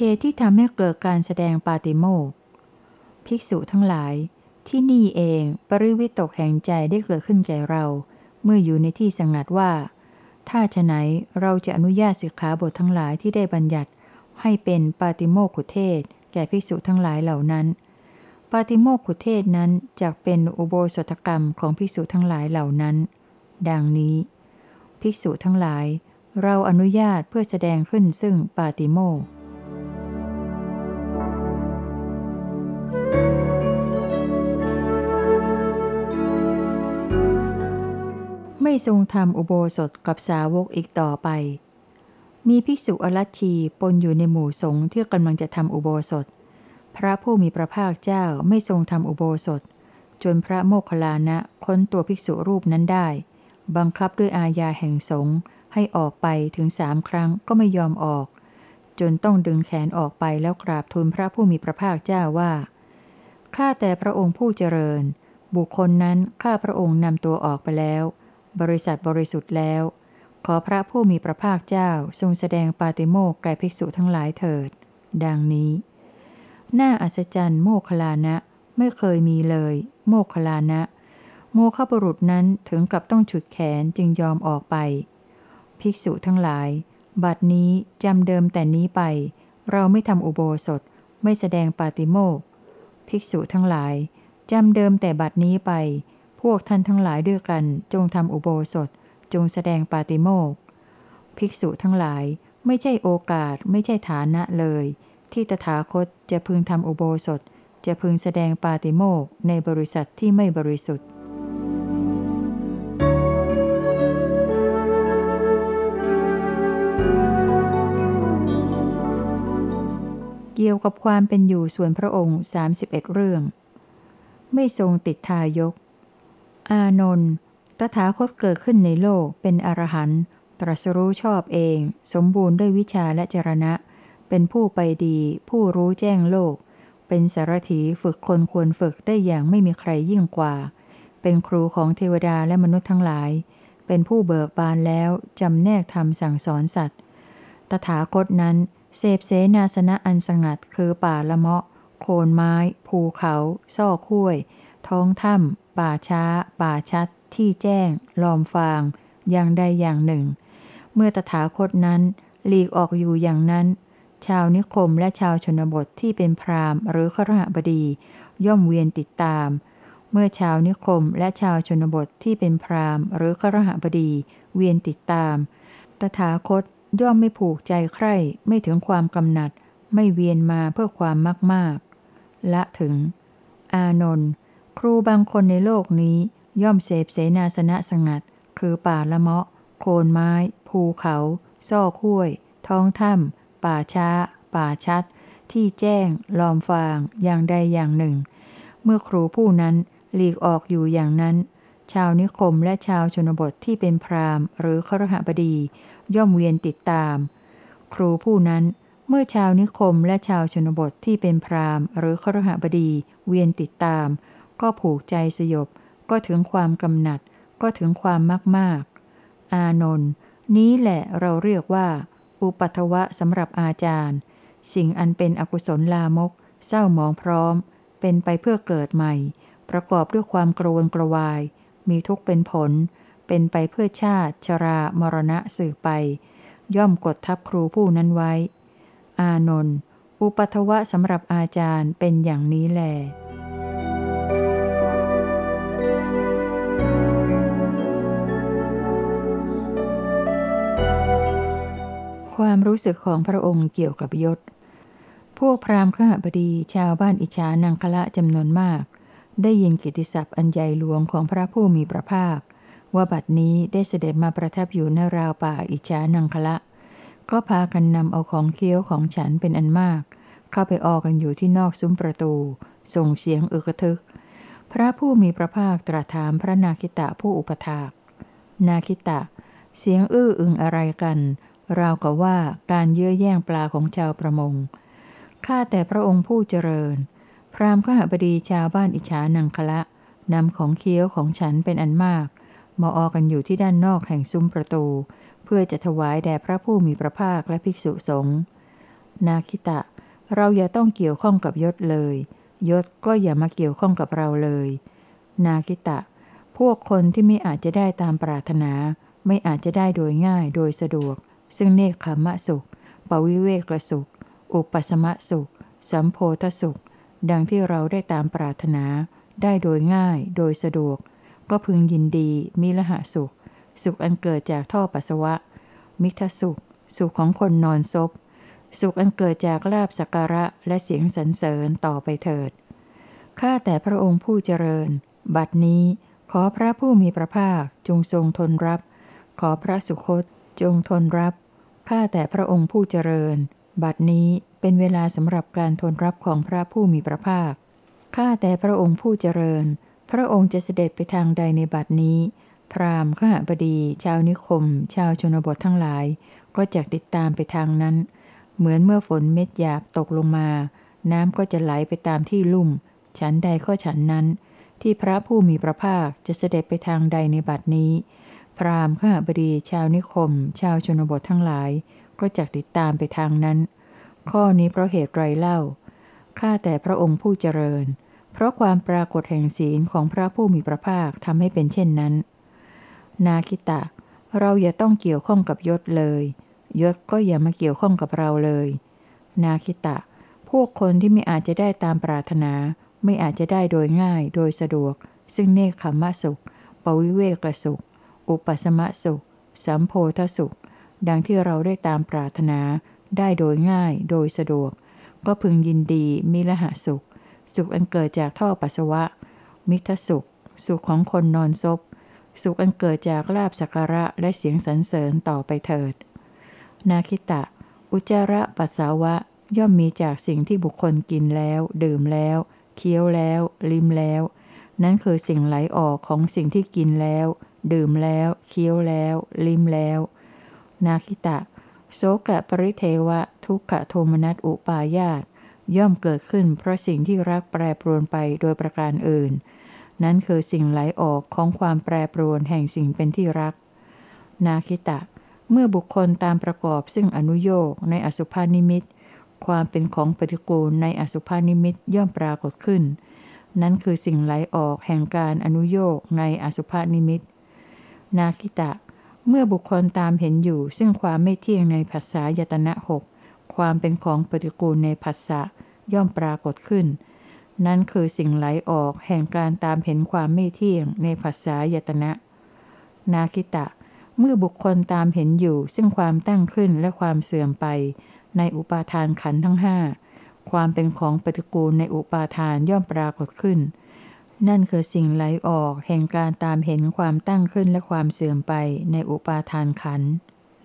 เหตุที่ทำให้เกิดการแสดงปาติโมกภิกษุทั้งหลาย ที่นี่เองปริวิตกแห่งใจได้เกิดขึ้นแก่เรา เมื่ออยู่ในที่สงัดว่า ถ้าฉะไหนเราจะอนุญาตสิกขาบททั้งหลายที่ได้บัญญัติ ให้เป็นปาติโมกขุเทศ แก่ภิกษุทั้งหลายเหล่านั้น ปาติโมกขุเทศนั้นจะเป็นอุโบสถกรรมของภิกษุทั้งหลายเหล่านั้น ดังนี้ ภิกษุทั้งหลาย เราอนุญาตเพื่อแสดงขึ้นซึ่งปาติโมก ทรงทำอุโบสถกับสาวกอีกต่อไป มีภิกษุอรัชชีปนอยู่ในหมู่สงฆ์ที่กำลังจะทำอุโบสถ พระผู้มีพระภาคเจ้าไม่ทรงทำอุโบสถ จนพระโมคคัลลานะค้นตัวภิกษุรูปนั้นได้ บังคับด้วยอาญาแห่งสงฆ์ให้ออกไปถึงสามครั้งก็ไม่ยอมออก จนต้องดึงแขนออกไปแล้วกราบทูลพระผู้มีพระภาคเจ้าว่าข้าแต่พระองค์ผู้เจริญ บุคคลนั้นข้าพระองค์นำตัวออกไปแล้ว บริษัทบริสุทธิ์แล้ว ขอพระผู้มีพระภาคเจ้าทรงแสดงปาติโมกแก่ภิกษุทั้งหลายเถิด ดังนี้หน้าอัศจรรย์โมคลานะไม่เคยมีเลย โมคลานะโมฆบุรุษนั้นถึงกับต้องฉุดแขนจึงยอมออกไป ภิกษุทั้งหลาย บัดนี้จำเดิมแต่นี้ไป เราไม่ทำอุโบสถ ไม่แสดงปาติโมกภิกษุทั้งหลายจำเดิมแต่บัดนี้ไป วกท่านทั้งหลายด้วยกัน จงทำอุโบสถ จงแสดงปาติโมกภิกษุทั้งหลายไม่ใช่โอกาสไม่ใช่ฐานะเลย ที่ตถาคตจะพึงทำอุโบสถ จะพึงแสดงปาติโมกในบริษัทที่ไม่บริสุทธิ์เกี่ยวกับความเป็นอยู่ส่วนพระองค์ 31 เรื่อง ไม่ทรงติดทายก อานนท์ตถาคตเกิดขึ้นในโลกเป็นอรหันต์ตรัสรู้ชอบเอง สมบูรณ์ด้วยวิชาและจรณะ เป็นผู้ไปดี ผู้รู้แจ้งโลก เป็นสารถีฝึกคนควรฝึกได้อย่างไม่มีใครยิ่งกว่า เป็นครูของเทวดาและมนุษย์ทั้งหลาย เป็นผู้เบิกบานแล้วจำแนกธรรมสั่งสอนสัตว์ ตถาคตนั้น เสพเสนาสนะอันสงัดคือป่าละเมาะ โคนไม้ ภูเขา ซอกห้วย ท้องถ้ำ ป่าช้า ป่าชัด ที่แจ้ง ลอมฟาง อย่างใดอย่างหนึ่ง เมื่อตถาคตนั้น หลีกออกอยู่อย่างนั้น ชาวนิคมและชาวชนบทที่เป็นพราหมณ์หรือขรหบดี ย่อมเวียนติดตาม เมื่อชาวนิคมและชาวชนบทที่เป็นพราหมณ์หรือขรหบดี เวียนติดตาม ตถาคตย่อมไม่ผูกใจใคร่ไม่ถึงความกำหนัด ไม่เวียนมาเพื่อความมากมากละถึง อานนท์ ครูบางคนในโลกนี้ ย่อมเสพเสนาสนะสงัด คือป่าละเมาะ โคนไม้ ภูเขา ซอกห้วย ท้องถ้ำป่าช้า ป่าชัด ที่แจ้ง ลอมฟาง อย่างใดอย่างหนึ่ง เมื่อครูผู้นั้นหลีกออกอยู่อย่างนั้น ชาวนิคมและชาวชนบทที่เป็นพราหมณ์ หรือครหบดี ย่อมเวียนติดตาม ครูผู้นั้นเมื่อชาวนิคมและชาวชนบทที่เป็นพราหมณ์ หรือครหบดีเวียนติดตาม ก็ผูกใจสยบ ก็ถึงความกำหนัด ก็ถึงความมากมากอานนท์นี้แหละเราเรียกว่า อุปัตวะสำหรับอาจารย์ สิ่งอันเป็นอกุศลลามก เศร้าหมองพร้อม เป็นไปเพื่อเกิดใหม่ ประกอบด้วยความกรวนกระวาย มีทุกข์เป็นผล เป็นไปเพื่อชาติ ชรามรณะสืบไป ย่อมกดทับครูผู้นั้นไว้ อานนท์อุปัตวะสำหรับอาจารย์เป็นอย่างนี้แหละ ความรู้สึกของพระองค์เกี่ยวกับยศ พวกพราหมณ์ขหบดีชาวบ้านอิจานังคละจำนวนมาก ได้ยินกิติศัพท์อันใหญ่หลวงของพระผู้มีพระภาค ว่าบัดนี้ได้เสด็จมาประทับอยู่ในราวป่าอิจานังคละ ก็พากันนำเอาของเคี้ยวของฉันเป็นอันมาก เข้าไปออกกันอยู่ที่นอกซุ้มประตู ส่งเสียงอึกทึก พระผู้มีพระภาคตรัสถามพระนาคิตะผู้อุปถาก นาคิตะ เสียงอื้ออึงอะไรกัน ราวกับว่าการเยื่อแย่งปลาของชาวประมง ข้าแต่พระองค์ผู้เจริญ พราหมณ์ขหบดีชาวบ้านอิจฉานังคละนำของเคี้ยวของฉันเป็นอันมาก มาออกันอยู่ที่ด้านนอกแห่งซุ้มประตู เพื่อจะถวายแด่พระผู้มีพระภาคและภิกษุสงฆ์ นาคิตะ เราอย่าต้องเกี่ยวข้องกับยศเลย ยศก็อย่ามาเกี่ยวข้องกับเราเลย นาคิตะ พวกคนที่ไม่อาจจะได้ตามปรารถนา ไม่อาจจะได้โดยง่ายโดยสะดวก ซึ่งเนคขมะสุข ปวิเวกสุข อุปสมะสุข สัมโพธสุข ดังที่เราได้ตามปรารถนา ได้โดยง่าย โดยสะดวก ก็พึงยินดี มิละหะสุข สุขอันเกิดจากท่อปัสสาวะ มิทสุข สุขของคนนอนซบ สุขอันเกิดจากลาบสักการะและเสียงสรรเสริญต่อไปเถิด ข้าแต่พระองค์ผู้เจริญ บัดนี้ขอพระผู้มีพระภาคจงทรงทนรับ ขอพระสุคต จงทนรับ ข้าแต่พระองค์ผู้เจริญ บัดนี้เป็นเวลาสำหรับการทนรับของพระผู้มีพระภาค ข้าแต่พระองค์ผู้เจริญ พระองค์จะเสด็จไปทางใดในบัดนี้ พราหมณ์ขหบดี ชาวนิคม ชาวชนบททั้งหลาย ก็จะติดตามไปทางนั้น เหมือนเมื่อฝนเม็ดหยาบตกลงมา น้ำก็จะไหลไปตามที่ลุ่ม ฉันใดก็ฉันนั้น ที่พระผู้มีพระภาคจะเสด็จไปทางใดในบัดนี้ พราหมณ์ข้าบดีชาวนิคม ชาวชนบททั้งหลาย ก็จะติดตามไปทางนั้น ข้อนี้เพราะเหตุไรเล่า ข้าแต่พระองค์ผู้เจริญ เพราะความปรากฏแห่งศีลของพระผู้มีพระภาคทำให้เป็นเช่นนั้น นาคิตะ เราอย่าต้องเกี่ยวข้องกับยศเลย ยศก็อย่ามาเกี่ยวข้องกับเราเลย นาคิตะ พวกคนที่ไม่อาจจะได้ตามปรารถนา ไม่อาจจะได้โดยง่าย โดยสะดวก ซึ่งเนคขมะสุข ปวิเวกสุข อุปสมะสุข สัมโพธสุข ดังที่เราได้ตามปรารถนา ได้โดยง่ายโดยสะดวก ก็พึงยินดีมิละหะสุข สุขอันเกิดจากท่อปัสสาวะ มิทสุข สุขของคนนอนซบสุขอันเกิดจากลาบสักการะและเสียงสรรเสริญต่อไปเถิด นาคิตะ อุจาระปัสสาวะย่อมมีจากสิ่งที่บุคคลกินแล้ว ดื่มแล้ว เคี้ยวแล้ว ลิ้มแล้ว นั่นคือสิ่งไหลออกของสิ่งที่กินแล้วดื่มแล้ว เคี้ยวแล้ว ลิ้มแล้ว นาคิตะ โสกะปริเทวะ ทุกขโทมนัสอุปายาตย่อมเกิดขึ้นเพราะสิ่งที่รักแปรปรวนไปโดยประการอื่น นั้นคือสิ่งไหลออกของความแปรปรวนแห่งสิ่งเป็นที่รัก นาคิตะ เมื่อบุคคลตามประกอบซึ่งอนุโยกในอสุภานิมิต ความเป็นของปฏิกูลในอสุภานิมิตย่อมปรากฏขึ้น นั้นคือสิ่งไหลออกแห่งการอนุโยกในอสุภานิมิต นาคิตะ เมื่อบุคคลตามเห็นอยู่ซึ่งความไม่เที่ยงในภาษายตนะหกความเป็นของปฏิกูลในภาษะย่อมปรากฏขึ้น นั้นคือสิ่งไหลออกแห่งการตามเห็นความไม่เที่ยงในภาษายตนะ นาคิตะ เมื่อบุคคลตามเห็นอยู่ซึ่งความตั้งขึ้นและความเสื่อมไป ในอุปาทานขันทั้งห้าความเป็นของปฏิกูลในอุปาทานย่อมปรากฏขึ้น นั่นคือสิ่งไหลออกแห่งการตามเห็นความตั้งขึ้นและความเสื่อมไปในอุปาทานขัน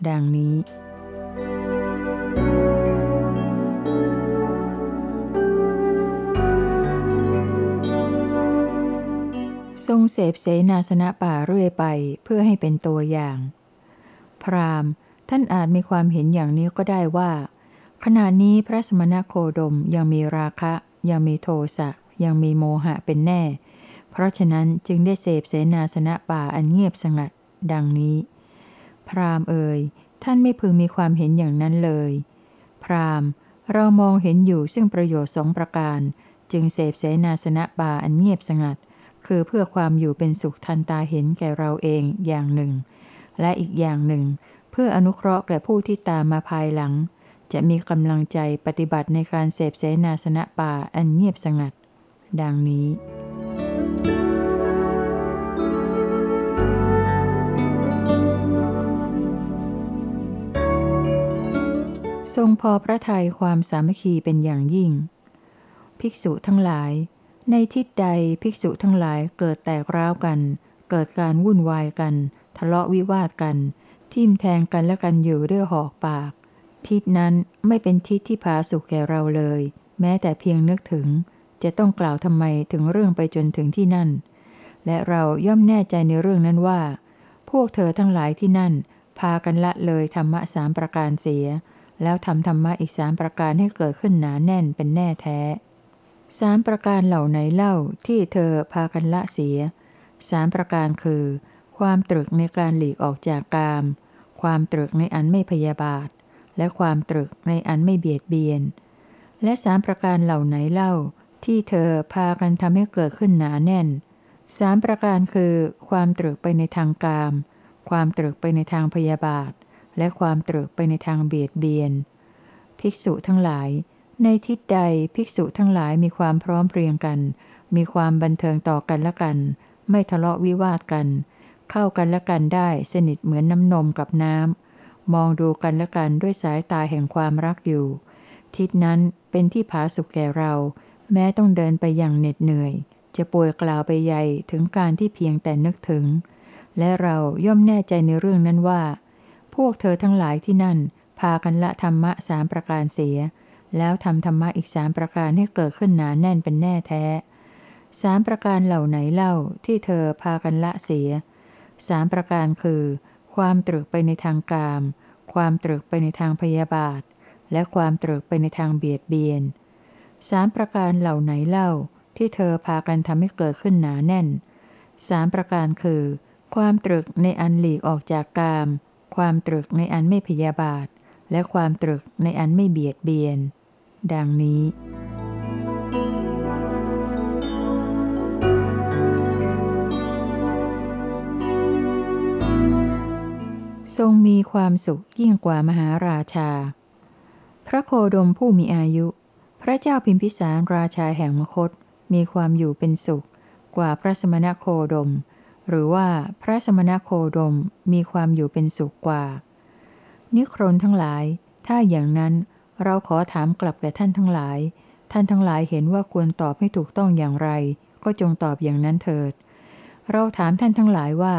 ดังนี้ ทรงเสพเสนาสนะป่าเรื่อยไปเพื่อให้เป็นตัวอย่าง พรามท่านอาจมีความเห็นอย่างนี้ก็ได้ว่า ขณะนี้พระสมณโคดมยังมีราคะ ยังมีโทสะยังมีโมหะเป็นแน่ เพราะฉะนั้นจึงได้เสพเสนาสนะป่าอันเงียบสงัด ดังนี้ พรามเอ่ยท่านไม่พึงมีความเห็นอย่างนั้นเลย พรามเรามองเห็นอยู่ซึ่งประโยชน์สองประการ จึงเสพเสนาสนะป่าอันเงียบสงัด คือเพื่อความอยู่เป็นสุขทันตาเห็นแก่เราเองอย่างหนึ่ง และอีกอย่างหนึ่ง เพื่ออนุเคราะห์แก่ผู้ที่ตามมาภายหลัง จะมีกำลังใจปฏิบัติในการเสพเสนาสนะป่าอันเงียบสงัด ดังนี้ ทรงพอพระทัยความสามัคคีเป็นอย่างยิ่ง ภิกษุทั้งหลาย ในทิศใดภิกษุทั้งหลายเกิดแตกร้าวกัน เกิดการวุ่นวายกัน ทะเลาะวิวาทกัน ทิ่มแทงกันและกันอยู่ด้วยหอกปาก ทิศนั้นไม่เป็นทิศที่พาสุขแก่เราเลย แม้แต่เพียงนึกถึง จะต้องกล่าวทำไมถึงเรื่องไปจนถึงที่นั่น และเราย่อมแน่ใจในเรื่องนั้นว่า พวกเธอทั้งหลายที่นั่น พากันละเลยธรรมะสามประการเสีย แล้วทำธรรมะอีกสามประการให้เกิดขึ้นหนาแน่นเป็นแน่แท้สามประการเหล่าไหนเล่าที่เธอพากันละเสียสามประการคือ ความตรึกในการหลีกออกจากกาม ความตรึกในอันไม่พยาบาท และความตรึกในอันไม่เบียดเบียน และสามประการเหล่าไหนเล่า ที่เธอพากันทำให้เกิดขึ้นหนาแน่นสามประการคือ ความตรึกไปในทางกาม ความตรึกไปในทางพยาบาท และความตรึกไปในทางเบียดเบียน ภิกษุทั้งหลาย ในทิศใดภิกษุทั้งหลายมีความพร้อมเพรียงกัน มีความบันเทิงต่อกันและกัน ไม่ทะเลาะวิวาทกัน เข้ากันและกันได้สนิทเหมือนน้ำนมกับน้ำ มองดูกันและกันด้วยสายตาแห่งความรักอยู่ ทิศนั้นเป็นที่ผาสุกแก่เรา แม้ต้องเดินไปอย่างเหน็ดเหนื่อย จะป่วยกล่าวไปใหญ่ถึงการที่เพียงแต่นึกถึง และเราย่อมแน่ใจในเรื่องนั้นว่า พวกเธอทั้งหลายที่นั่น พากันละธรรมะสามประการเสีย แล้วทำธรรมะอีกสามประการให้เกิดขึ้นหนาแน่นเป็นแน่แท้สามประการเหล่าไหนเล่าที่เธอพากันละเสียสามประการคือ ความตรึกไปในทางกาม ความตรึกไปในทางพยาบาท และความตรึกไปในทางเบียดเบียนสามประการเหล่าไหนเล่า ที่เธอพากันทำให้เกิดขึ้นหนาแน่นสามประการคือ ความตรึกในอันหลีกออกจากกาม ความตรึกในอันไม่พยาบาท และความตรึกในอันไม่เบียดเบียน ดังนี้ ทรงมีความสุขยิ่งกว่ามหาราชา พระโคดมผู้มีอายุ พระเจ้าพิมพิสารราชาแห่งมคต มีความอยู่เป็นสุข กว่าพระสมณโคดม หรือว่าพระสมณโคดมมีความอยู่เป็นสุขกว่า นิครนทั้งหลาย ถ้าอย่างนั้นเราขอถามกลับแก่ท่านทั้งหลาย ท่านทั้งหลายเห็นว่าควรตอบให้ถูกต้องอย่างไร ก็จงตอบอย่างนั้นเถิด เราถามท่านทั้งหลายว่า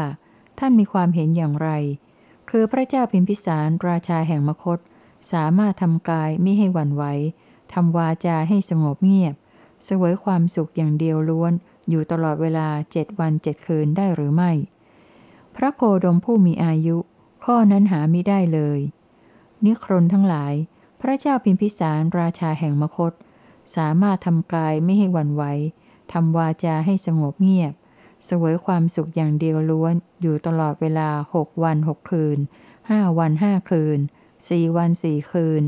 ท่านมีความเห็นอย่างไร คือพระเจ้าพิมพิสารราชาแห่งมคต สามารถทำกายไม่ให้หวั่นไหวทำวาจาให้สงบเงียบสวยความสุขอย่างเดียวล้วน อยู่ตลอดเวลาเจ็ดวันเจ็ดคืนได้หรือไม่ พระโคดมผู้มีอายุ ข้อนั้นหาไม่ได้เลย นิครนทั้งหลาย พระเจ้าพิมพิสารราชาแห่งมคต สามารถทำกายไม่ให้วันไหวทำวาจาให้สงบเงียบ สวยความสุขอย่างเดียวล้วน อยู่ตลอดเวลาหกวันหกคืนห้าวันห้าคืนสี่วันสี่คืน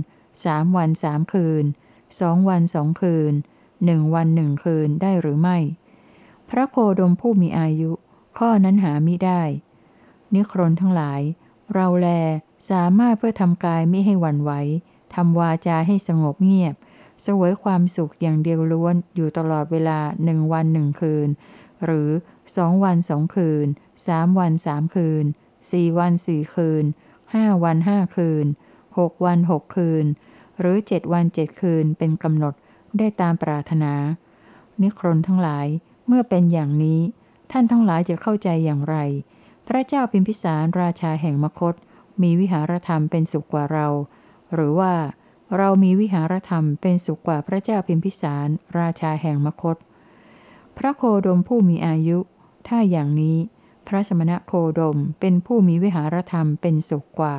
สามวันสามคืนสองวันสองคืนหนึ่งวันหนึ่งคืนได้หรือไม่ พระโคดมผู้มีอายุ ข้อนั้นหามิได้ นิครนทั้งหลาย เราแลสามารถเพื่อทำกายไม่ให้หวั่นไหวทำวาจาให้สงบเงียบสวยความสุขอย่างเดียวล้วนอยู่ตลอดเวลาหนึ่งวันหนึ่งคืน หรือสองวันสองคืนสามวันสามคืนสี่วันสี่คืนห้าวันห้าคืนหกวันหกคืน หรือเจ็ดวันเจ็ดคืนเป็นกำหนดได้ตามปรารถนา นิครนทั้งหลาย เมื่อเป็นอย่างนี้ ท่านทั้งหลายจะเข้าใจอย่างไร พระเจ้าพิมพิสารราชาแห่งมคต มีวิหารธรรมเป็นสุขกว่าเรา หรือว่า เรามีวิหารธรรมเป็นสุขกว่าพระเจ้าพิมพิสารราชาแห่งมคต พระโคดมผู้มีอายุ ถ้าอย่างนี้ พระสมณะโคดมเป็นผู้มีวิหารธรรมเป็นสุขกว่า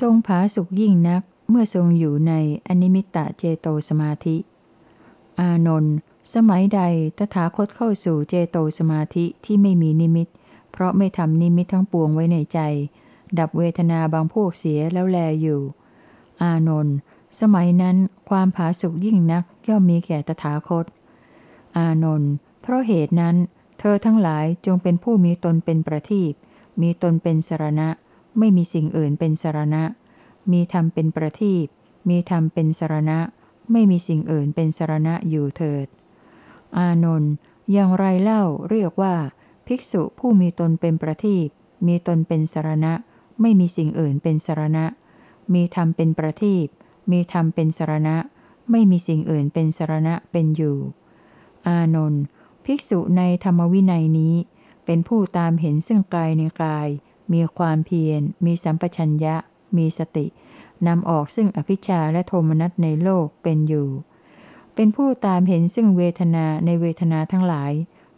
ทรงผาสุกยิ่งนักเมื่อทรงอยู่ในอนิมิตตเจโตสมาธิ อานนท์สมัยใดตถาคตเข้าสู่เจโตสมาธิที่ไม่มีนิมิต เพราะไม่ทำนิมิตทั้งปวงไว้ในใจ ดับเวทนาบางพวกเสียแล้วแลอยู่ อานนท์สมัยนั้นความผาสุกยิ่งนักย่อมมีแก่ตถาคต อานนท์เพราะเหตุนั้น เธอทั้งหลายจงเป็นผู้มีตนเป็นประทีปมีตนเป็นสรณะ ไม่มีสิ่งอื่นเป็นสารณะ มีธรรมเป็นประทีปมีธรรมเป็นสารณะ ไม่มีสิ่งอื่นเป็นสารณะอยู่เถิด อานนท์อย่างไรเล่าเรียกว่า ภิกษุผู้มีตนเป็นประทีปมีตนเป็นสารณะ ไม่มีสิ่งอื่นเป็นสารณะ มีธรรมเป็นประทีปมีธรรมเป็นสารณะ ไม่มีสิ่งอื่นเป็นสารณะเป็นอยู่ อานนท์ภิกษุในธรรมวินัยนี้ เป็นผู้ตามเห็นซึ่งกายในกาย มีความเพียร มีสัมปชัญญะ มีสติ นำออกซึ่งอภิชาและโทมนัสในโลกเป็นอยู่ เป็นผู้ตามเห็นซึ่งเวทนาในเวทนาทั้งหลาย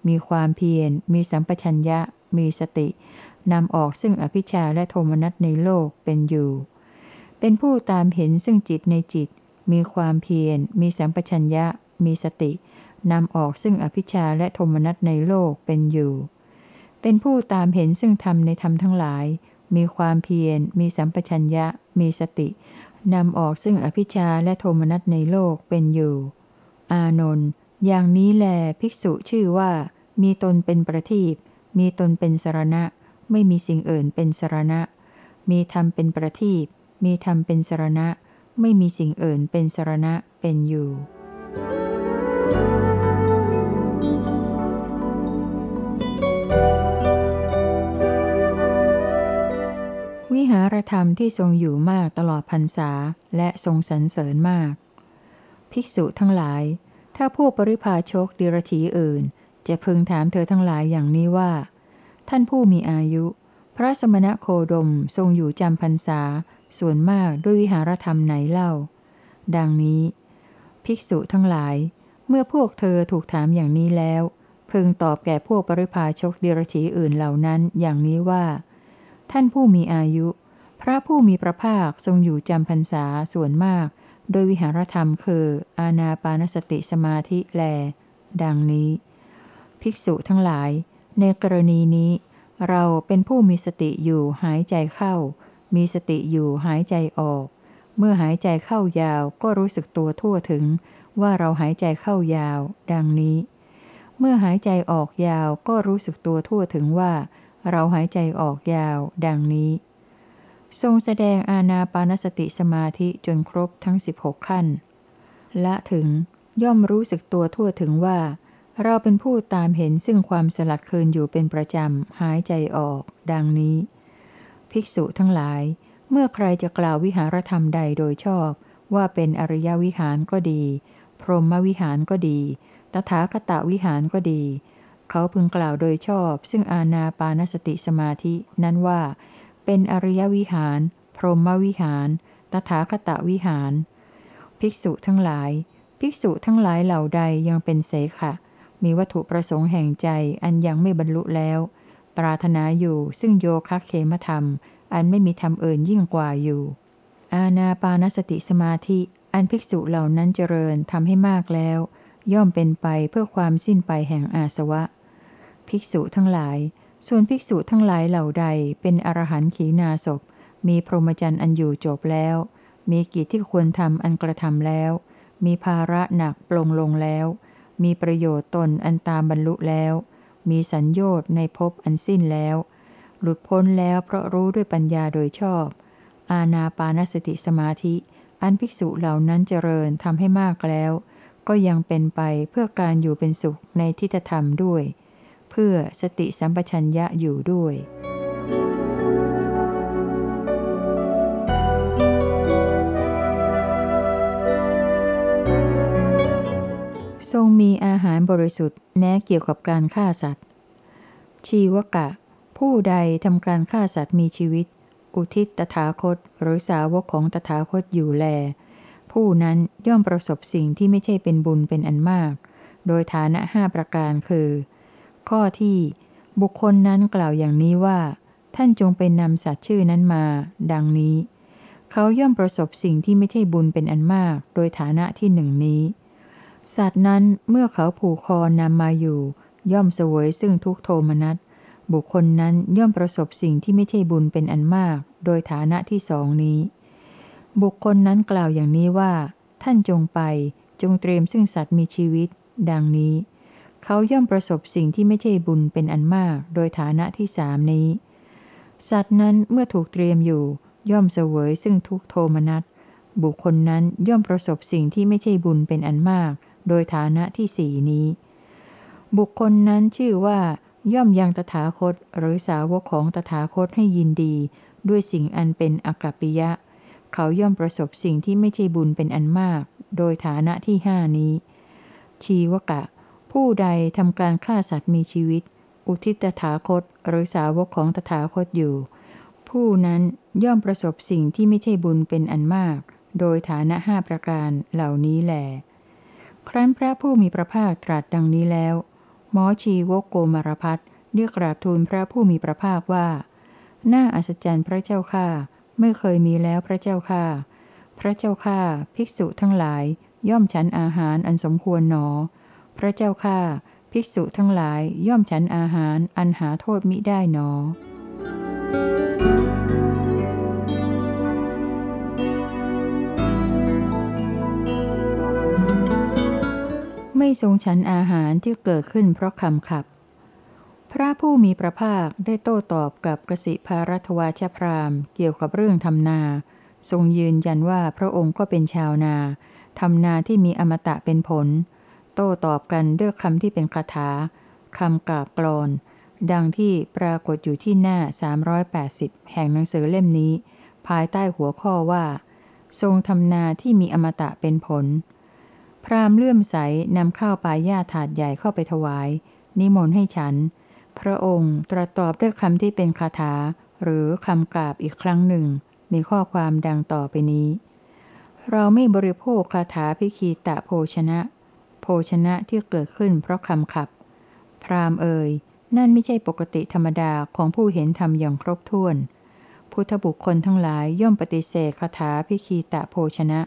มีความเพียร มีสัมปชัญญะ มีสติ นำออกซึ่งอภิชาและโทมนัสในโลกเป็นอยู่ เป็นผู้ตามเห็นซึ่งจิตในจิต มีความเพียร มีสัมปชัญญะ มีสติ นำออกซึ่งอภิชาและโทมนัสในโลกเป็นอยู่ เป็นผู้ตามเห็นซึ่งธรรมในธรรมทั้งหลาย มีความเพียร มีสัมปชัญญะ มีสติ นำออกซึ่งอภิชาและโทมนัสในโลกเป็นอยู่ อานนท์ อย่างนี้แลภิกษุชื่อว่า มีตนเป็นประทีป มีตนเป็นสรณะ ไม่มีสิ่งอื่นเป็นสรณะ มีธรรมเป็นประทีป มีธรรมเป็นสรณะ ไม่มีสิ่งอื่นเป็นสรณะเป็นอยู่ วิหารธรรมที่ทรงอยู่มากตลอดพรรษาและทรงสรรเสริญมาก ภิกษุทั้งหลาย ถ้าผู้ปริพาชกดิรถีอื่น จะพึงถามเธอทั้งหลายอย่างนี้ว่า ท่านผู้มีอายุ พระสมณะโคดมทรงอยู่จำพรรษาส่วนมากด้วยวิหารธรรมไหนเล่า ดังนี้ ภิกษุทั้งหลาย เมื่อพวกเธอถูกถามอย่างนี้แล้ว พึงตอบแก่พวกปริพาชกดิรถีอื่นเหล่านั้นอย่างนี้ว่า ท่านผู้มีอายุ พระผู้มีพระภาคทรงอยู่จำพรรษาส่วนมาก โดยวิหารธรรมคือ อาณาปานสติสมาธิแล ดังนี้ ภิกษุทั้งหลาย ในกรณีนี้ เราเป็นผู้มีสติอยู่หายใจเข้า มีสติอยู่หายใจออก เมื่อหายใจเข้ายาวก็รู้สึกตัวทั่วถึง ว่าเราหายใจเข้ายาว ดังนี้ เมื่อหายใจออกยาวก็รู้สึกตัวทั่วถึงว่า เราหายใจออกยาว ดังนี้ ทรงแสดงอาณาปานสติสมาธิจนครบทั้ง 16 ขั้น ละถึงย่อมรู้สึกตัวทั่วถึงว่า เราเป็นผู้ตามเห็นซึ่งความสลัดคืนอยู่เป็นประจำ หายใจออก ดังนี้ ภิกษุทั้งหลาย เมื่อใครจะกล่าววิหารธรรมใดโดยชอบ ว่าเป็นอริยวิหารก็ดี พรหมวิหารก็ดี ตถาคตวิหารก็ดี เขาพึงกล่าวโดยชอบ ซึ่งอาณาปานสติสมาธินั้นว่า เป็นอริยวิหาร พรหมวิหาร ตถาคตวิหาร ภิกษุทั้งหลาย ภิกษุทั้งหลายเหล่าใดยังเป็นเสขะ มีวัตถุประสงค์แห่งใจอันยังไม่บรรลุแล้ว ปรารถนาอยู่ซึ่งโยคะเคมธรรม อันไม่มีธรรมอื่นยิ่งกว่าอยู่ อาณาปานสติสมาธิ อันภิกษุเหล่านั้นเจริญทำให้มากแล้วย่อมเป็นไปเพื่อความสิ้นไปแห่งอาสวะ ภิกษุทั้งหลาย ส่วนภิกษุทั้งหลายเหล่าใดเป็นอรหันต์ขีณาศพมีพรหมจรรย์อันอยู่จบแล้ว มีกิจที่ควรทำอันกระทำแล้ว มีภาระหนักปลงลงแล้ว มีประโยชน์ตนอันตามบรรลุแล้ว มีสัญญชน์ในภพอันสิ้นแล้ว หลุดพ้นแล้วเพราะรู้ด้วยปัญญาโดยชอบ อาณาปานสติสมาธิ อันภิกษุเหล่านั้นเจริญทำให้มากแล้ว ก็ยังเป็นไปเพื่อการอยู่เป็นสุขในทิฏฐธรรมด้วย เพื่อสติสัมปชัญญะอยู่ด้วย ทรงมีอาหารบริสุทธิ์แม้เกี่ยวกับการฆ่าสัตว์ ชีวกะ ผู้ใดทำการฆ่าสัตว์มีชีวิต อุทิศตถาคตหรือสาวกของตถาคตอยู่แล ผู้นั้นย่อมประสบสิ่งที่ไม่ใช่เป็นบุญเป็นอันมาก โดยฐานะห้าประการคือ ข้อที่ บุคคลนั้นกล่าวอย่างนี้ว่า ท่านจงเป็นนำสัตว์ชื่อนั้นมา ดังนี้ เขาย่อมประสบสิ่งที่ไม่ใช่บุญเป็นอันมาก โดยฐานะที่หนึ่งนี้ สัตว์นั้นเมื่อเขาผูกคอนำมาอยู่ ย่อมเสวยซึ่งทุกโทมนัสบุคคลนั้นย่อมประสบสิ่งที่ไม่ใช่บุญเป็นอันมาก โดยฐานะที่สองนี้ บุคคลนั้นกล่าวอย่างนี้ว่า ท่านจงไป จงเตรียมซึ่งสัตว์มีชีวิต ดังนี้ เขาย่อมประสบสิ่งที่ไม่ใช่บุญเป็นอันมาก โดยฐานะที่สามนี้ สัตว์นั้นเมื่อถูกเตรียมอยู่ ย่อมเสวยซึ่งทุกโทมนัส บุคคลนั้นย่อมประสบสิ่งที่ไม่ใช่บุญเป็นอันมาก โดยฐานะที่สี่นี้ บุคคลนั้นชื่อว่า ย่อมยังตถาคตหรือสาวกของตถาคตให้ยินดี ด้วยสิ่งอันเป็นอกัปปิยะ เขาย่อมประสบสิ่งที่ไม่ใช่บุญเป็นอันมาก โดยฐานะที่ห้านี้ ชีวกะ ผู้ใดทำการฆ่าสัตว์มีชีวิต อุทิตถาคตหรือสาวกของตถาคตอยู่ ผู้นั้นย่อมประสบสิ่งที่ไม่ใช่บุญเป็นอันมาก โดยฐานะห้าประการเหล่านี้แหลครั้นพระผู้มีพระภาคตรัสดังนี้แล้ว หมอชีวกโกมารพัฒเรียกราบทูลพระผู้มีพระภาคว่า น่าอัศจรรย์พระเจ้าข้าไม่เคยมีแล้วพระเจ้าข้าพระเจ้าข้าภิกษุทั้งหลาย ย่อมฉันอาหารอันสมควรหนอ พระเจ้าข้าภิกษุทั้งหลายย่อมฉันอาหารอันหาโทษมิได้หนอ ไม่ทรงฉันอาหารที่เกิดขึ้นเพราะคำขับ พระผู้มีพระภาคได้โต้ตอบกับกสิภารัตวาชพรามเกี่ยวกับเรื่องทำนา ทรงยืนยันว่าพระองค์ก็เป็นชาวนาทำนาที่มีอมตะเป็นผล โต้ตอบกันด้วยคำที่เป็นคาถาคำกราบกรอน ดังที่ปรากฏอยู่ที่หน้า 380 แห่งหนังสือเล่มนี้ ภายใต้หัวข้อว่า ทรงทำนาที่มีอมตะเป็นผล พรามเลื่อมใสนำข้าวปลายาถาดใหญ่เข้าไปถวาย นิมนต์ให้ฉัน พระองค์ตรัสตอบด้วยคำที่เป็นคาถา หรือคำกราบอีกครั้งหนึ่ง มีข้อความดังต่อไปนี้ เราไม่บริโภคคาถาพิคีตะโภชนะ โภชนะที่เกิดขึ้นเพราะคำขับ พราหมณ์เอ่ยนั่นไม่ใช่ปกติธรรมดาของผู้เห็นธรรมอย่างครบถ้วน พุทธบุคคลทั้งหลายย่อมปฏิเสธคาถาพิคีตะโภชนะ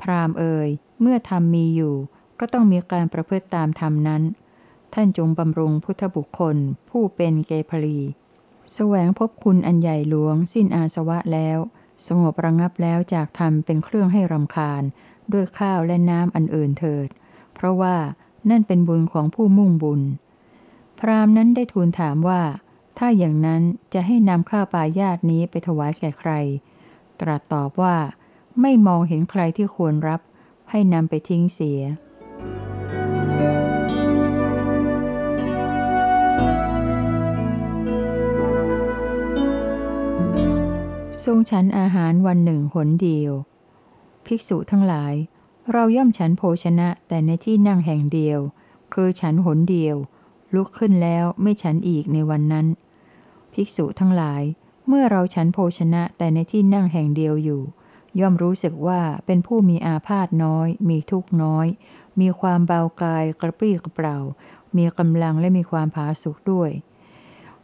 พราหมณ์เอ่ยเมื่อธรรมมีอยู่ ก็ต้องมีการประพฤติตามธรรมนั้น ท่านจงบำรุงพุทธบุคคล ผู้เป็นเกพลีแสวงพบคุณอันใหญ่หลวง สิ้นอาสวะแล้ว สงบระงับแล้วจากธรรมเป็นเครื่องให้รำคาญ ด้วยข้าวและน้ำอันอื่นเถิด ราะว่านั่นเป็นบุญของผู้มุ่งบุญ พราหมณ์นั้นได้ทูลถามว่า ถ้าอย่างนั้นจะให้นำข้าวปลายาตนี้ไปถวายแก่ใคร ตรัสตอบว่า ไม่มองเห็นใครที่ควรรับ ให้นำไปทิ้งเสียทรงฉันอาหารวันหนึ่งหนเดียว ภิกษุทั้งหลาย เราย่อมฉันโภชนะแต่ในที่นั่งแห่งเดียว คือฉันหนเดียว ลุกขึ้นแล้วไม่ฉันอีกในวันนั้น ภิกษุทั้งหลาย เมื่อเราฉันโภชนะแต่ในที่นั่งแห่งเดียวอยู่ ย่อมรู้สึกว่าเป็นผู้มีอาพาธน้อย มีทุกข์น้อย มีความเบากายกระปรี้กระเปร่า มีกำลังและมีความผาสุกด้วย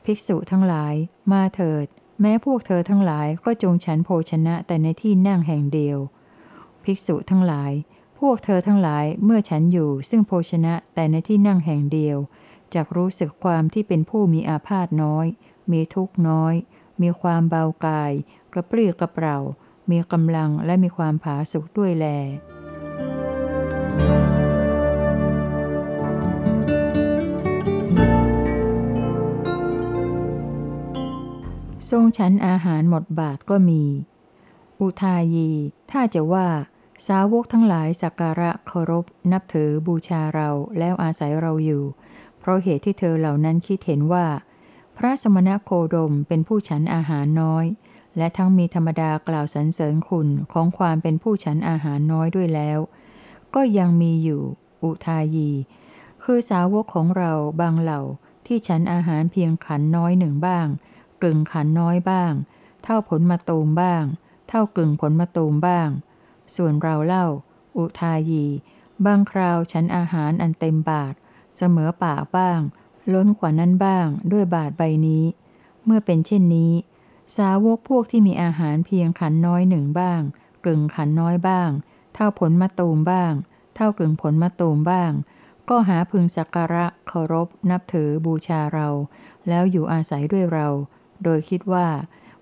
ภิกษุทั้งหลายมาเถิด แม้พวกเธอทั้งหลายก็จงฉันโภชนะแต่ในที่นั่งแห่งเดียว ภิกษุทั้งหลาย พวกเธอทั้งหลายเมื่อฉันอยู่ซึ่งโภชนะแต่ในที่นั่งแห่งเดียวจากรู้สึกความที่เป็นผู้มีอาพาธน้อย มีทุกน้อย มีความเบากาย กระปรี้กระเปร่า มีกำลังและมีความผาสุกด้วยแลทรงฉันอาหารหมดบาทก็มี อุทายี ถ้าจะว่า สาวกทั้งหลายสักการะเคารพ นับถือบูชาเราแล้วอาศัยเราอยู่ เพราะเหตุที่เธอเหล่านั้นคิดเห็นว่า พระสมณโคดมเป็นผู้ฉันอาหารน้อย และทั้งมีธรรมดากล่าวสรรเสริญคุณของความเป็นผู้ฉันอาหารน้อยด้วยแล้ว ก็ยังมีอยู่ อุทายี คือสาวกของเราบางเหล่าที่ฉันอาหารเพียงขันน้อยหนึ่งบ้าง กึ่งขันน้อยบ้าง เท่าผลมาตูมบ้าง เท่ากึ่งผลมาตูมบ้าง ส่วนเราเล่า อุทายี บางคราวฉันอาหารอันเต็มบาท เสมอปากบ้าง ล้นกว่านั้นบ้างด้วยบาทใบนี้ เมื่อเป็นเช่นนี้ สาวกพวกที่มีอาหารเพียงขันน้อยหนึ่งบ้าง กึ่งขันน้อยบ้าง เท่าผลมะตูมบ้าง เท่ากึ่งผลมะตูมบ้าง ก็หาพึงสักการะเคารพ นับถือบูชาเรา แล้วอยู่อาศัยด้วยเรา โดยคิดว่า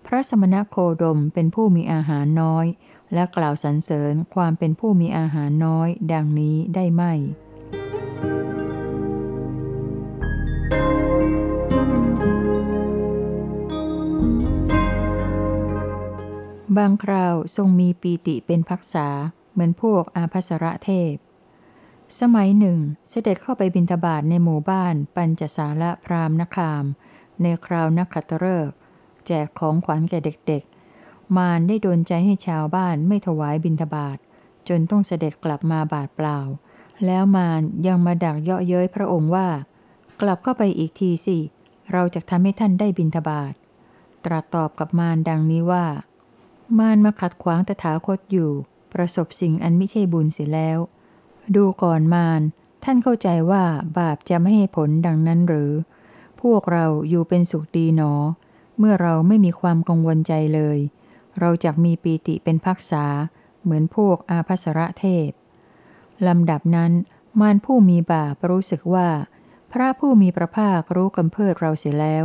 พระสมณโคดมเป็นผู้มีอาหารน้อย และกล่าวสรรเสริญความเป็นผู้มีอาหารน้อย ดังนี้ได้ไหมบางคราวทรงมีปีติเป็นพักษา เหมือนพวกอาภัสระเทพ สมัยหนึ่ง เสด็จเข้าไปบินทบาทในหมู่บ้านปัญจสาระพรามนคาม ในคราวนักขัตฤกษ์ แจกของขวัญแก่เด็กๆ มารได้โดนใจให้ชาวบ้านไม่ถวายบินทบาทจนต้องเสด็จกลับมาบาดเปล่า แล้วมารยังมาดักเยาะเย้ยพระองค์ว่า กลับเข้าไปอีกทีสิ เราจะทำให้ท่านได้บินทบาทตรัสตอบกับมารดังนี้ว่า มารมาขัดขวางตถาคตอยู่ ประสบสิ่งอันไม่ใช่บุญเสียแล้ว ดูก่อนมารท่านเข้าใจว่าบาปจะไม่ให้ผลดังนั้นหรือ พวกเราอยู่เป็นสุขดีหนอ เมื่อเราไม่มีความกังวลใจเลย เราจะมีปีติเป็นพักษา เหมือนพวกอาภัสระเทพลำดับนั้นมารผู้มีบาปรู้สึกว่า พระผู้มีพระภาครู้กำเพิดเราเสียแล้ว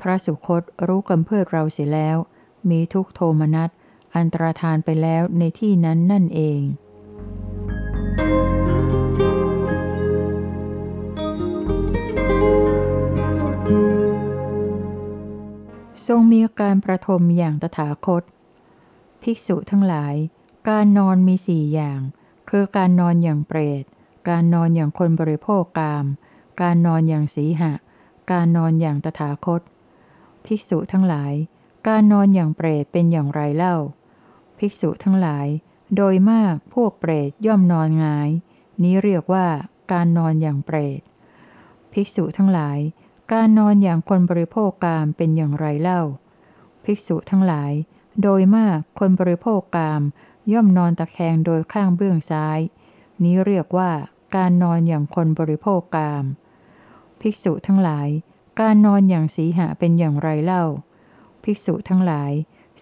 พระสุคตรู้กำเพิดเราเสียแล้ว มีทุกโทมนัสอันตรธานไปแล้วในที่นั้นนั่นเอง ทรงมีการประทมอย่างตถาคต ภิกษุทั้งหลาย การนอนมีสี่อย่าง คือการนอนอย่างเปรต การนอนอย่างคนบริโภคกาม การนอนอย่างสีหะ การนอนอย่างตถาคต ภิกษุทั้งหลาย การนอนอย่างเปรตเป็นอย่างไรเล่า ภิกษุทั้งหลาย โดยมากพวกเปรตย่อมนอนงาย นี้เรียกว่าการนอนอย่างเปรต ภิกษุทั้งหลาย การนอนอย่างคนบริโภคกามเป็นอย่างไรเล่า ภิกษุทั้งหลาย โดยมากคนบริโภคกาม ย่อมนอนตะแคงโดยข้างเบื้องซ้าย นี้เรียกว่าการนอนอย่างคนบริโภคกาม ภิกษุทั้งหลาย การนอนอย่างสีหะเป็นอย่างไรเล่า ภิกษุทั้งหลาย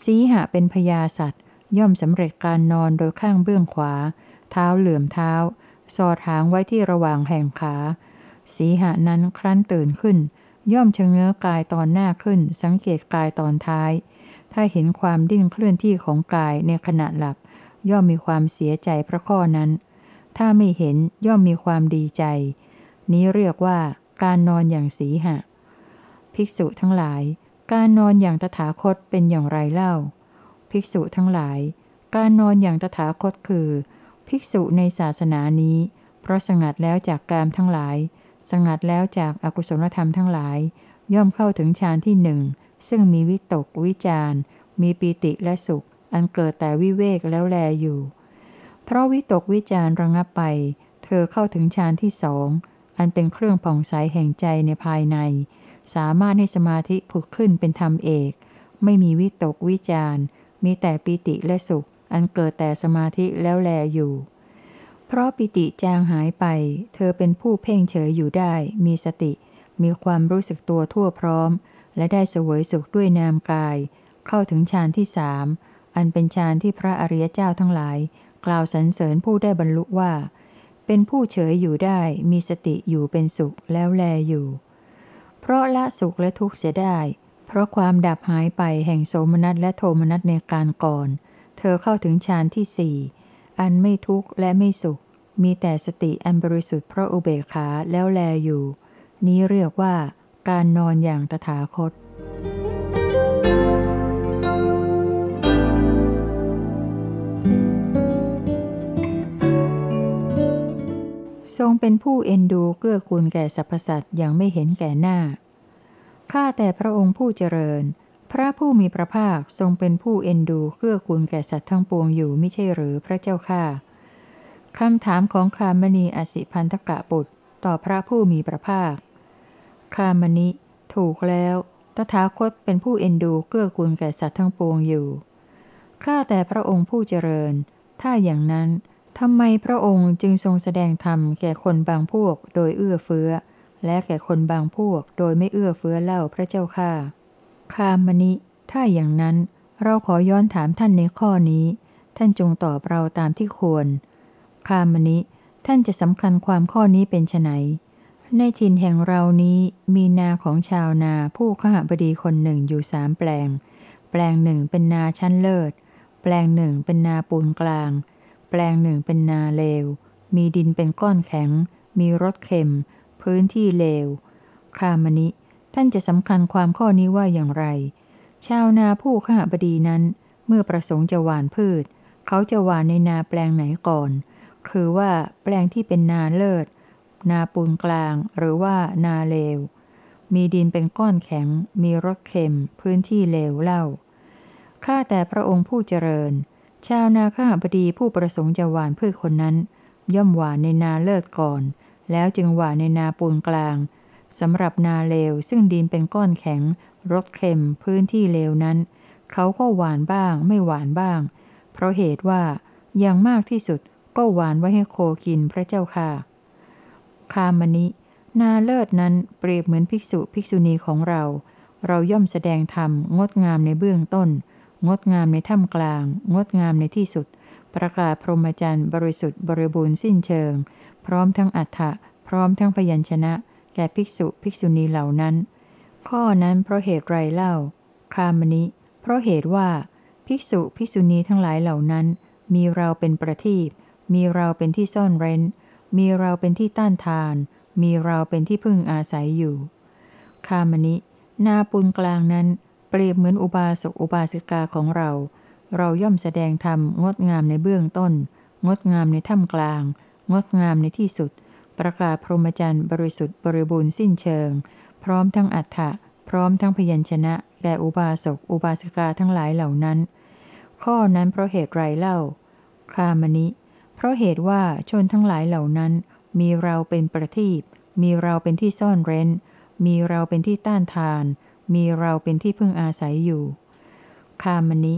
สีหะเป็นพยาสัตว์ ย่อมสำเร็จการนอนโดยข้างเบื้องขวา เท้าเหลื่อมเท้า สอดหางไว้ที่ระหว่างแห่งขา สีหะนั้นครั้นตื่นขึ้น ย่อมชะเง้อกายตอนหน้าขึ้น สังเกตกายตอนท้าย ถ้าเห็นความดิ้นเคลื่อนที่ของกายในขณะหลับ ย่อมมีความเสียใจเพราะข้อนั้น ถ้าไม่เห็นย่อมมีความดีใจ นี้เรียกว่า การนอนอย่างสีหะ ภิกษุทั้งหลาย การนอนอย่างตถาคตเป็นอย่างไรเล่า ภิกษุทั้งหลาย การนอนอย่างตถาคตคือ ภิกษุในศาสนานี้ เพราะสงัดแล้วจากกามทั้งหลาย สงัดแล้วจากอากุศลธรรมทั้งหลาย ย่อมเข้าถึงฌานที่หนึ่งซึ่งมีวิตกวิจารมีปีติและสุข อันเกิดแต่วิเวกแล้วแลอยู่ เพราะวิตกวิจารระงับไป เธอเข้าถึงฌานที่สองอันเป็นเครื่องผ่องใสแห่งใจในภายใน สามารถให้สมาธิผุดขึ้นเป็นธรรมเอก ไม่มีวิตกวิจารมีแต่ปีติและสุข อันเกิดแต่สมาธิแล้วแลอยู่ เพราะปิติจางหายไป เธอเป็นผู้เพ่งเฉยอยู่ได้ มีสติ มีความรู้สึกตัวทั่วพร้อม และได้เสวยสุขด้วยนามกาย เข้าถึงฌานที่สามอันเป็นฌานที่พระอริยเจ้าทั้งหลาย กล่าวสรรเสริญผู้ได้บรรลุว่า เป็นผู้เฉยอยู่ได้ มีสติอยู่เป็นสุขแล้วแลอยู่ เพราะละสุขและทุกข์เสียได้ เพราะความดับหายไปแห่งโสมนัสและโทมนัสในการก่อน เธอเข้าถึงฌานที่สี่อันไม่ทุกข์และไม่สุข มีแต่สติอันบริสุทธิ์เพราะอุเบกขาแล้วแลอยู่ นี้เรียกว่าการนอนอย่างตถาคต ทรงเป็นผู้เอ็นดูเกื้อกูลแก่สรรพสัตว์อย่างไม่เห็นแก่หน้า ข้าแต่พระองค์ผู้เจริญ พระผู้มีพระภาคทรงเป็นผู้เอ็นดูเกื้อกูลแก่สัตว์ทั้งปวงอยู่ไม่ใช่หรือพระเจ้าข้า คำถามของคามณีอสิพันธกะบุตร ต่อพระผู้มีพระภาค คามณิถูกแล้ว ตถาคตเป็นผู้เอ็นดูเกื้อกูลแก่สัตว์ทั้งปวงอยู่ ข้าแต่พระองค์ผู้เจริญ ถ้าอย่างนั้นทำไมพระองค์จึงทรงแสดงธรรมแก่คนบางพวกโดยเอื้อเฟื้อ และแก่คนบางพวกโดยไม่เอื้อเฟื้อเล่าพระเจ้าข้าคามณิ ถ้าอย่างนั้นเราขอย้อนถามท่านในข้อนี้ ท่านจงตอบเราตามที่ควร คามณิ ท่านจะสำคัญความข้อนี้เป็นไนในถิ่นแห่งเรานี้มีนาของชาวนาผู้ขหบดีคนหนึ่งอยู่สามแปลง แปลงหนึ่งเป็นนาชั้นเลิศ แปลงหนึ่งเป็นนาปูนกลาง แปลงหนึ่งเป็นนาเลว มีดินเป็นก้อนแข็ง มีรสเค็ม พื้นที่เลว คามณิ ท่านจะสำคัญความข้อนี้ว่าอย่างไร ชาวนาผู้ขหบดีนั้น เมื่อประสงค์จะหว่านพืช เขาจะหว่านในนาแปลงไหนก่อน คือว่าแปลงที่เป็นนาเลิศ นาปูนกลางหรือว่านาเลว มีดินเป็นก้อนแข็ง มีรสเค็ม พื้นที่เลวเล่า ข้าแต่พระองค์ผู้เจริญ ชาวนาข้าบดีผู้ประสงค์จะหวานพืชคนนั้น ย่อมหวานในนาเลิศก่อน แล้วจึงหวานในนาปูนกลางสำหรับนาเลวซึ่งดินเป็นก้อนแข็ง รสเค็ม พื้นที่เลวนั้น เขาก็หวานบ้าง ไม่หวานบ้าง เพราะเหตุว่าอย่างมากที่สุด ก็หวานไว้ให้โคกินพระเจ้าค่ะ คามณิ นาเลิศนั้นเปรียบเหมือนภิกษุภิกษุณีของเรา เราย่อมแสดงธรรมงดงามในเบื้องต้น งดงามในท่ามกลาง งดงามในที่สุด ประกาศพรหมจรรย์บริสุทธิ์บริบูรณ์สิ้นเชิง พร้อมทั้งอัฏฐะพร้อมทั้งพยัญชนะ แก่ภิกษุภิกษุณีเหล่านั้น ข้อนั้นเพราะเหตุไรเล่า คามณิ เพราะเหตุว่า ภิกษุภิกษุณีทั้งหลายเหล่านั้น มีเราเป็นประทีป มีเราเป็นที่ซ่อนเร้น มีเราเป็นที่ต้านทาน มีเราเป็นที่พึ่งอาศัยอยู่ คามณิ นาปุลกลางนั้น เปรียบเหมือนอุบาสกอุบาสิกาของเรา เราย่อมแสดงธรรมงดงามในเบื้องต้น งดงามในถ้ำกลาง งดงามในที่สุด ประกาศพรหมจรรย์บริสุทธิ์บริบูรณ์สิ้นเชิง พร้อมทั้งอัฏฐะพร้อมทั้งพยัญชนะแก่อุบาสกอุบาสิกาทั้งหลายเหล่านั้น ข้อนั้นเพราะเหตุไรเล่า คามณิ เพราะเหตุว่าชนทั้งหลายเหล่านั้น มีเราเป็นประทีปมีเราเป็นที่ซ่อนเร้น มีเราเป็นที่ต้านทาน มีเราเป็นที่พึ่งอาศัยอยู่ คามณิ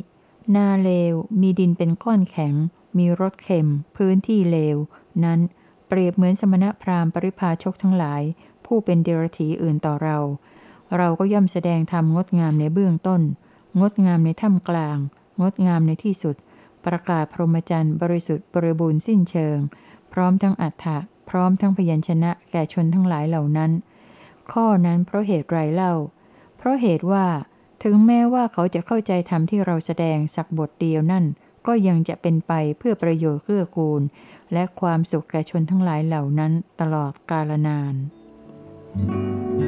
นาเลว มีดินเป็นก้อนแข็ง มีรสเค็ม พื้นที่เลว นั้นเปรียบเหมือนสมณพราหมณ์ปริพาชกทั้งหลาย ผู้เป็นเดรัจฉีอื่นต่อเรา เราก็ย่อมแสดงธรรมงดงามในเบื้องต้น งดงามในถ้ำกลาง งดงามในที่สุด ประกาศพรหมจรรย์บริสุทธิ์บริบูรณ์สิ้นเชิง พร้อมทั้งอัฏฐะพร้อมทั้งพยัญชนะแก่ชนทั้งหลายเหล่านั้น ข้อนั้นเพราะเหตุไรเล่า เพราะเหตุว่า ถึงแม้ว่าเขาจะเข้าใจธรรมที่เราแสดงสักบทเดียวนั่น ก็ยังจะเป็นไปเพื่อประโยชน์เกื้อกูล และความสุขแก่ชนทั้งหลายเหล่านั้นตลอดกาลนาน Thank you.